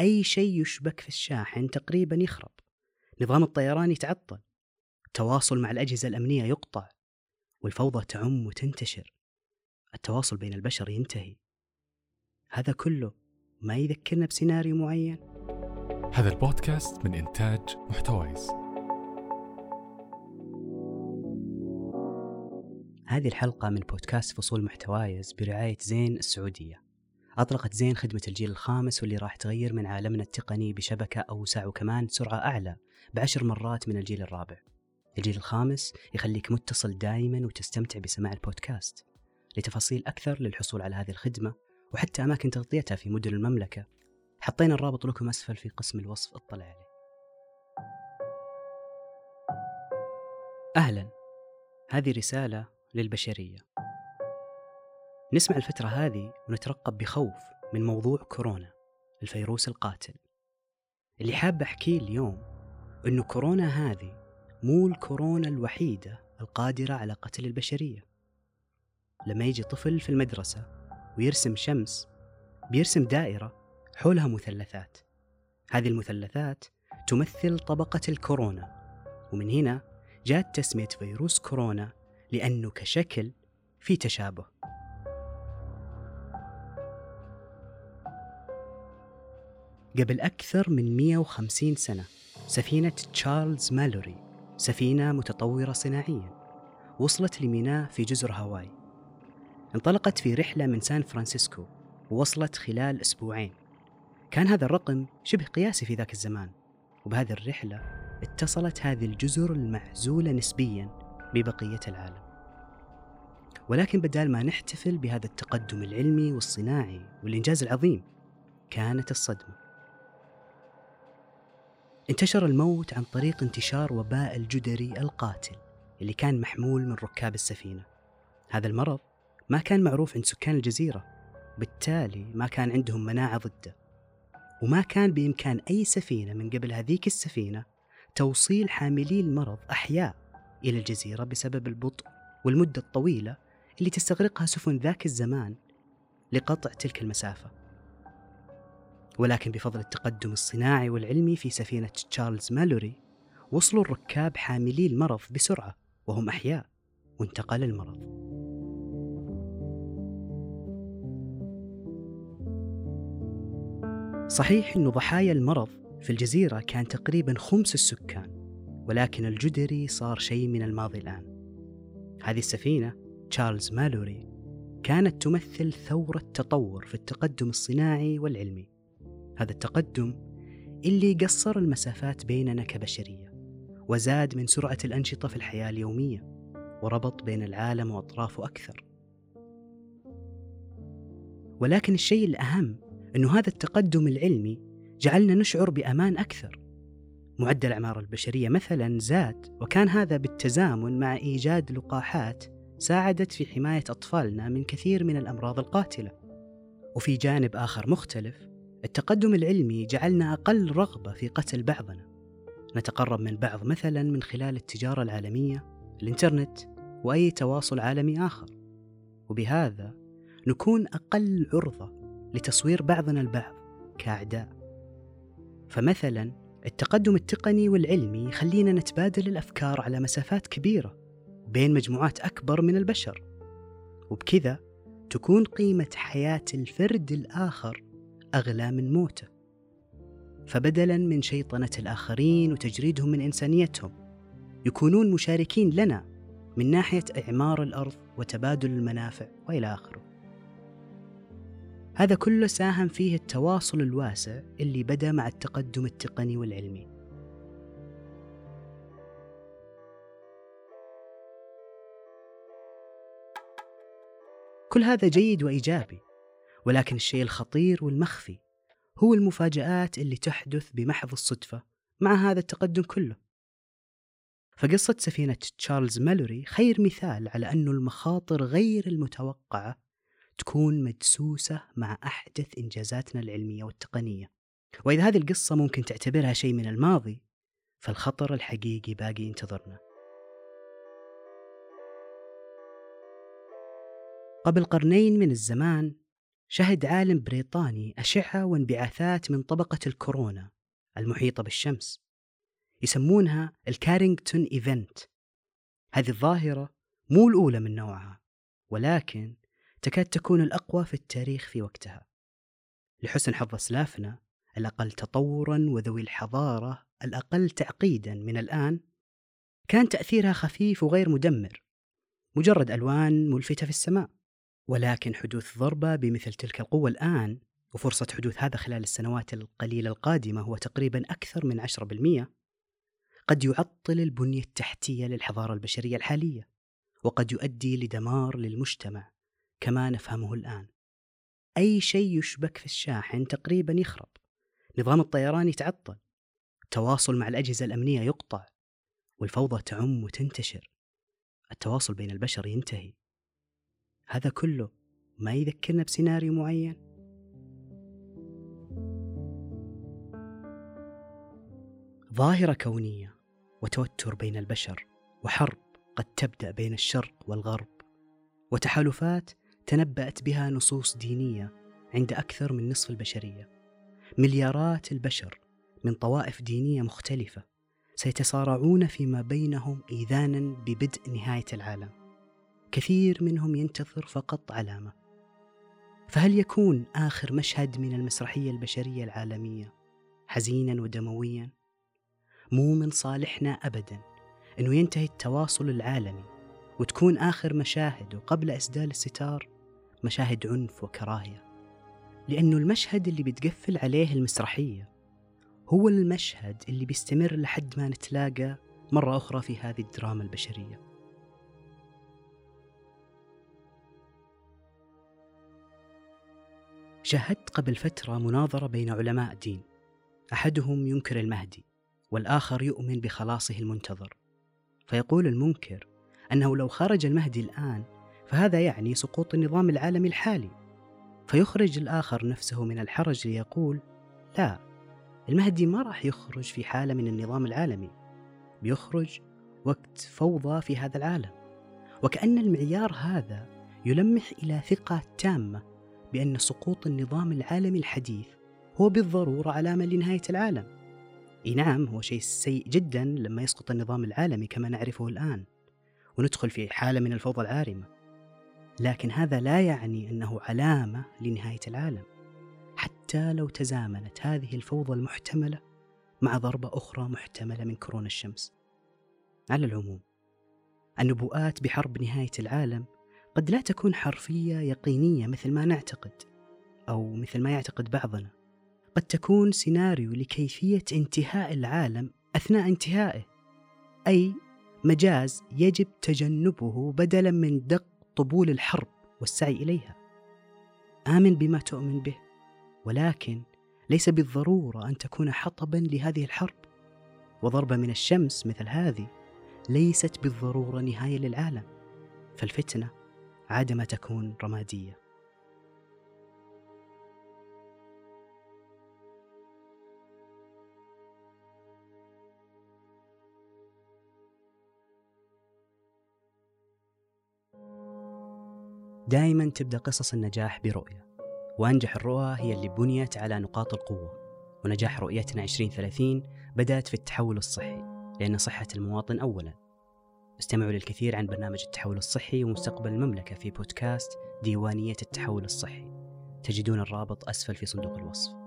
أي شيء يشبك في الشاحن تقريبا يخرب. نظام الطيران يتعطل. التواصل مع الأجهزة الأمنية يقطع. والفوضى تعم وتنتشر. التواصل بين البشر ينتهي. هذا كله ما يذكرنا بسيناريو معين. هذا البودكاست من إنتاج محتويس. هذه الحلقة من بودكاست فصول محتوايز برعاية زين السعودية. أطلقت زين خدمة الجيل الخامس واللي راح تغير من عالمنا التقني بشبكة أوسع وكمان سرعة أعلى بعشر مرات من الجيل الرابع. الجيل الخامس يخليك متصل دائما وتستمتع بسماع البودكاست. لتفاصيل أكثر للحصول على هذه الخدمة وحتى أماكن تغطيتها في مدن المملكة حطينا الرابط لكم أسفل في قسم الوصف اطلع عليه. أهلا. هذه رسالة للبشرية. نسمع الفترة هذه ونترقب بخوف من موضوع كورونا الفيروس القاتل. اللي حاب أحكيه اليوم أنه كورونا هذه مو الكورونا الوحيدة القادرة على قتل البشرية. لما يجي طفل في المدرسة ويرسم شمس بيرسم دائرة حولها مثلثات. هذه المثلثات تمثل طبقة الكورونا ومن هنا جاءت تسمية فيروس كورونا لأنه كشكل في تشابه. قبل أكثر من 150 سنة سفينة تشارلز مالوري سفينة متطورة صناعيا وصلت لميناء في جزر هاواي. انطلقت في رحلة من سان فرانسيسكو ووصلت خلال أسبوعين. كان هذا الرقم شبه قياسي في ذاك الزمان وبهذه الرحلة اتصلت هذه الجزر المعزولة نسبيا ببقية العالم. ولكن بدال ما نحتفل بهذا التقدم العلمي والصناعي والإنجاز العظيم كانت الصدمة. انتشر الموت عن طريق انتشار وباء الجدري القاتل اللي كان محمول من ركاب السفينة. هذا المرض ما كان معروف عند سكان الجزيرة بالتالي ما كان عندهم مناعة ضده. وما كان بإمكان أي سفينة من قبل هذيك السفينة توصيل حاملي المرض أحياء إلى الجزيرة بسبب البطء والمدة الطويلة اللي تستغرقها سفن ذاك الزمان لقطع تلك المسافة. ولكن بفضل التقدم الصناعي والعلمي في سفينة تشارلز مالوري وصلوا الركاب حاملي المرض بسرعة وهم أحياء. وانتقل المرض. صحيح أن ضحايا المرض في الجزيرة كان تقريبا خمس السكان ولكن الجدري صار شيء من الماضي الآن. هذه السفينة تشارلز مالوري كانت تمثل ثورة تطور في التقدم الصناعي والعلمي. هذا التقدم اللي قصر المسافات بيننا كبشرية وزاد من سرعة الأنشطة في الحياة اليومية وربط بين العالم وأطرافه أكثر. ولكن الشيء الأهم أنه هذا التقدم العلمي جعلنا نشعر بأمان أكثر. معدل أعمار البشرية مثلا زاد وكان هذا بالتزامن مع إيجاد لقاحات ساعدت في حماية أطفالنا من كثير من الأمراض القاتلة. وفي جانب آخر مختلف التقدم العلمي جعلنا أقل رغبة في قتل بعضنا. نتقرب من بعض مثلا من خلال التجارة العالمية الإنترنت وأي تواصل عالمي آخر. وبهذا نكون أقل عرضة لتصوير بعضنا البعض كأعداء. فمثلا التقدم التقني والعلمي يخلينا نتبادل الأفكار على مسافات كبيرة بين مجموعات أكبر من البشر. وبكذا تكون قيمة حياة الفرد الآخر أغلى من موته. فبدلا من شيطنة الآخرين وتجريدهم من إنسانيتهم يكونون مشاركين لنا من ناحية إعمار الأرض وتبادل المنافع وإلى آخره. هذا كله ساهم فيه التواصل الواسع اللي بدا مع التقدم التقني والعلمي. كل هذا جيد وإيجابي. ولكن الشيء الخطير والمخفي هو المفاجآت اللي تحدث بمحض الصدفة مع هذا التقدم كله. فقصة سفينة تشارلز مالوري خير مثال على أن المخاطر غير المتوقعة تكون مدسوسة مع أحدث إنجازاتنا العلمية والتقنية. وإذا هذه القصة ممكن تعتبرها شيء من الماضي، فالخطر الحقيقي باقي ينتظرنا. قبل قرنين من الزمان شهد عالم بريطاني أشعة وانبعاثات من طبقة الكورونا المحيطة بالشمس. يسمونها ال Carrington event هذه الظاهرة مو الأولى من نوعها ولكن تكاد تكون الأقوى في التاريخ في وقتها. لحسن حظ أسلافنا الأقل تطورا وذوي الحضارة الأقل تعقيدا من الآن كان تأثيرها خفيف وغير مدمر مجرد ألوان ملفتة في السماء. ولكن حدوث ضربة بمثل تلك القوة الآن وفرصة حدوث هذا خلال السنوات القليلة القادمة هو تقريبا أكثر من 10% قد يعطل البنية التحتية للحضارة البشرية الحالية وقد يؤدي لدمار للمجتمع كما نفهمه الآن. أي شيء يشبك في الشاحن تقريبا يخرب. نظام الطيران يتعطل. التواصل مع الأجهزة الأمنية يقطع. والفوضى تعم وتنتشر. التواصل بين البشر ينتهي. هذا كله ما يذكرنا بسيناريو معين؟ ظاهرة كونية وتوتر بين البشر وحرب قد تبدأ بين الشرق والغرب وتحالفات تنبأت بها نصوص دينية عند أكثر من نصف البشرية. مليارات البشر من طوائف دينية مختلفة سيتصارعون فيما بينهم إيذانا ببدء نهاية العالم. كثير منهم ينتظر فقط علامة. فهل يكون آخر مشهد من المسرحية البشرية العالمية حزينا ودمويا؟ مو من صالحنا أبدا أنه ينتهي التواصل العالمي وتكون آخر مشاهد قبل إسدال الستار مشاهد عنف وكراهية. لأنه المشهد اللي بتقفل عليه المسرحية هو المشهد اللي بيستمر لحد ما نتلاقى مرة أخرى في هذه الدراما البشرية. شاهدت قبل فترة مناظرة بين علماء دين. أحدهم ينكر المهدي والآخر يؤمن بخلاصه المنتظر. فيقول المنكر أنه لو خرج المهدي الآن فهذا يعني سقوط النظام العالمي الحالي. فيخرج الآخر نفسه من الحرج ليقول لا المهدي ما راح يخرج في حالة من النظام العالمي. بيخرج وقت فوضى في هذا العالم. وكأن المعيار هذا يلمح إلى ثقة تامة بأن سقوط النظام العالمي الحديث هو بالضرورة علامة لنهاية العالم. إي نعم هو شيء سيء جدا لما يسقط النظام العالمي كما نعرفه الآن وندخل في حالة من الفوضى العارمة. لكن هذا لا يعني أنه علامة لنهاية العالم. حتى لو تزامنت هذه الفوضى المحتملة مع ضربة أخرى محتملة من كورونا الشمس. على العموم، النبوءات بحرب نهاية العالم قد لا تكون حرفية يقينية مثل ما نعتقد أو مثل ما يعتقد بعضنا. قد تكون سيناريو لكيفية انتهاء العالم أثناء انتهائه. أي مجاز يجب تجنبه بدلا من دق طبول الحرب والسعي إليها. آمن بما تؤمن به ولكن ليس بالضرورة أن تكون حطبا لهذه الحرب وضربة من الشمس مثل هذه ليست بالضرورة نهاية للعالم فالفتنة عادما تكون رمادية. دائما تبدأ قصص النجاح برؤية وأنجح الرؤى هي اللي بنيت على نقاط القوة. ونجاح رؤيتنا 2030 بدأت في التحول الصحي لأن صحة المواطن أولا. استمعوا للكثير عن برنامج التحول الصحي ومستقبل المملكة في بودكاست ديوانية التحول الصحي. تجدون الرابط أسفل في صندوق الوصف.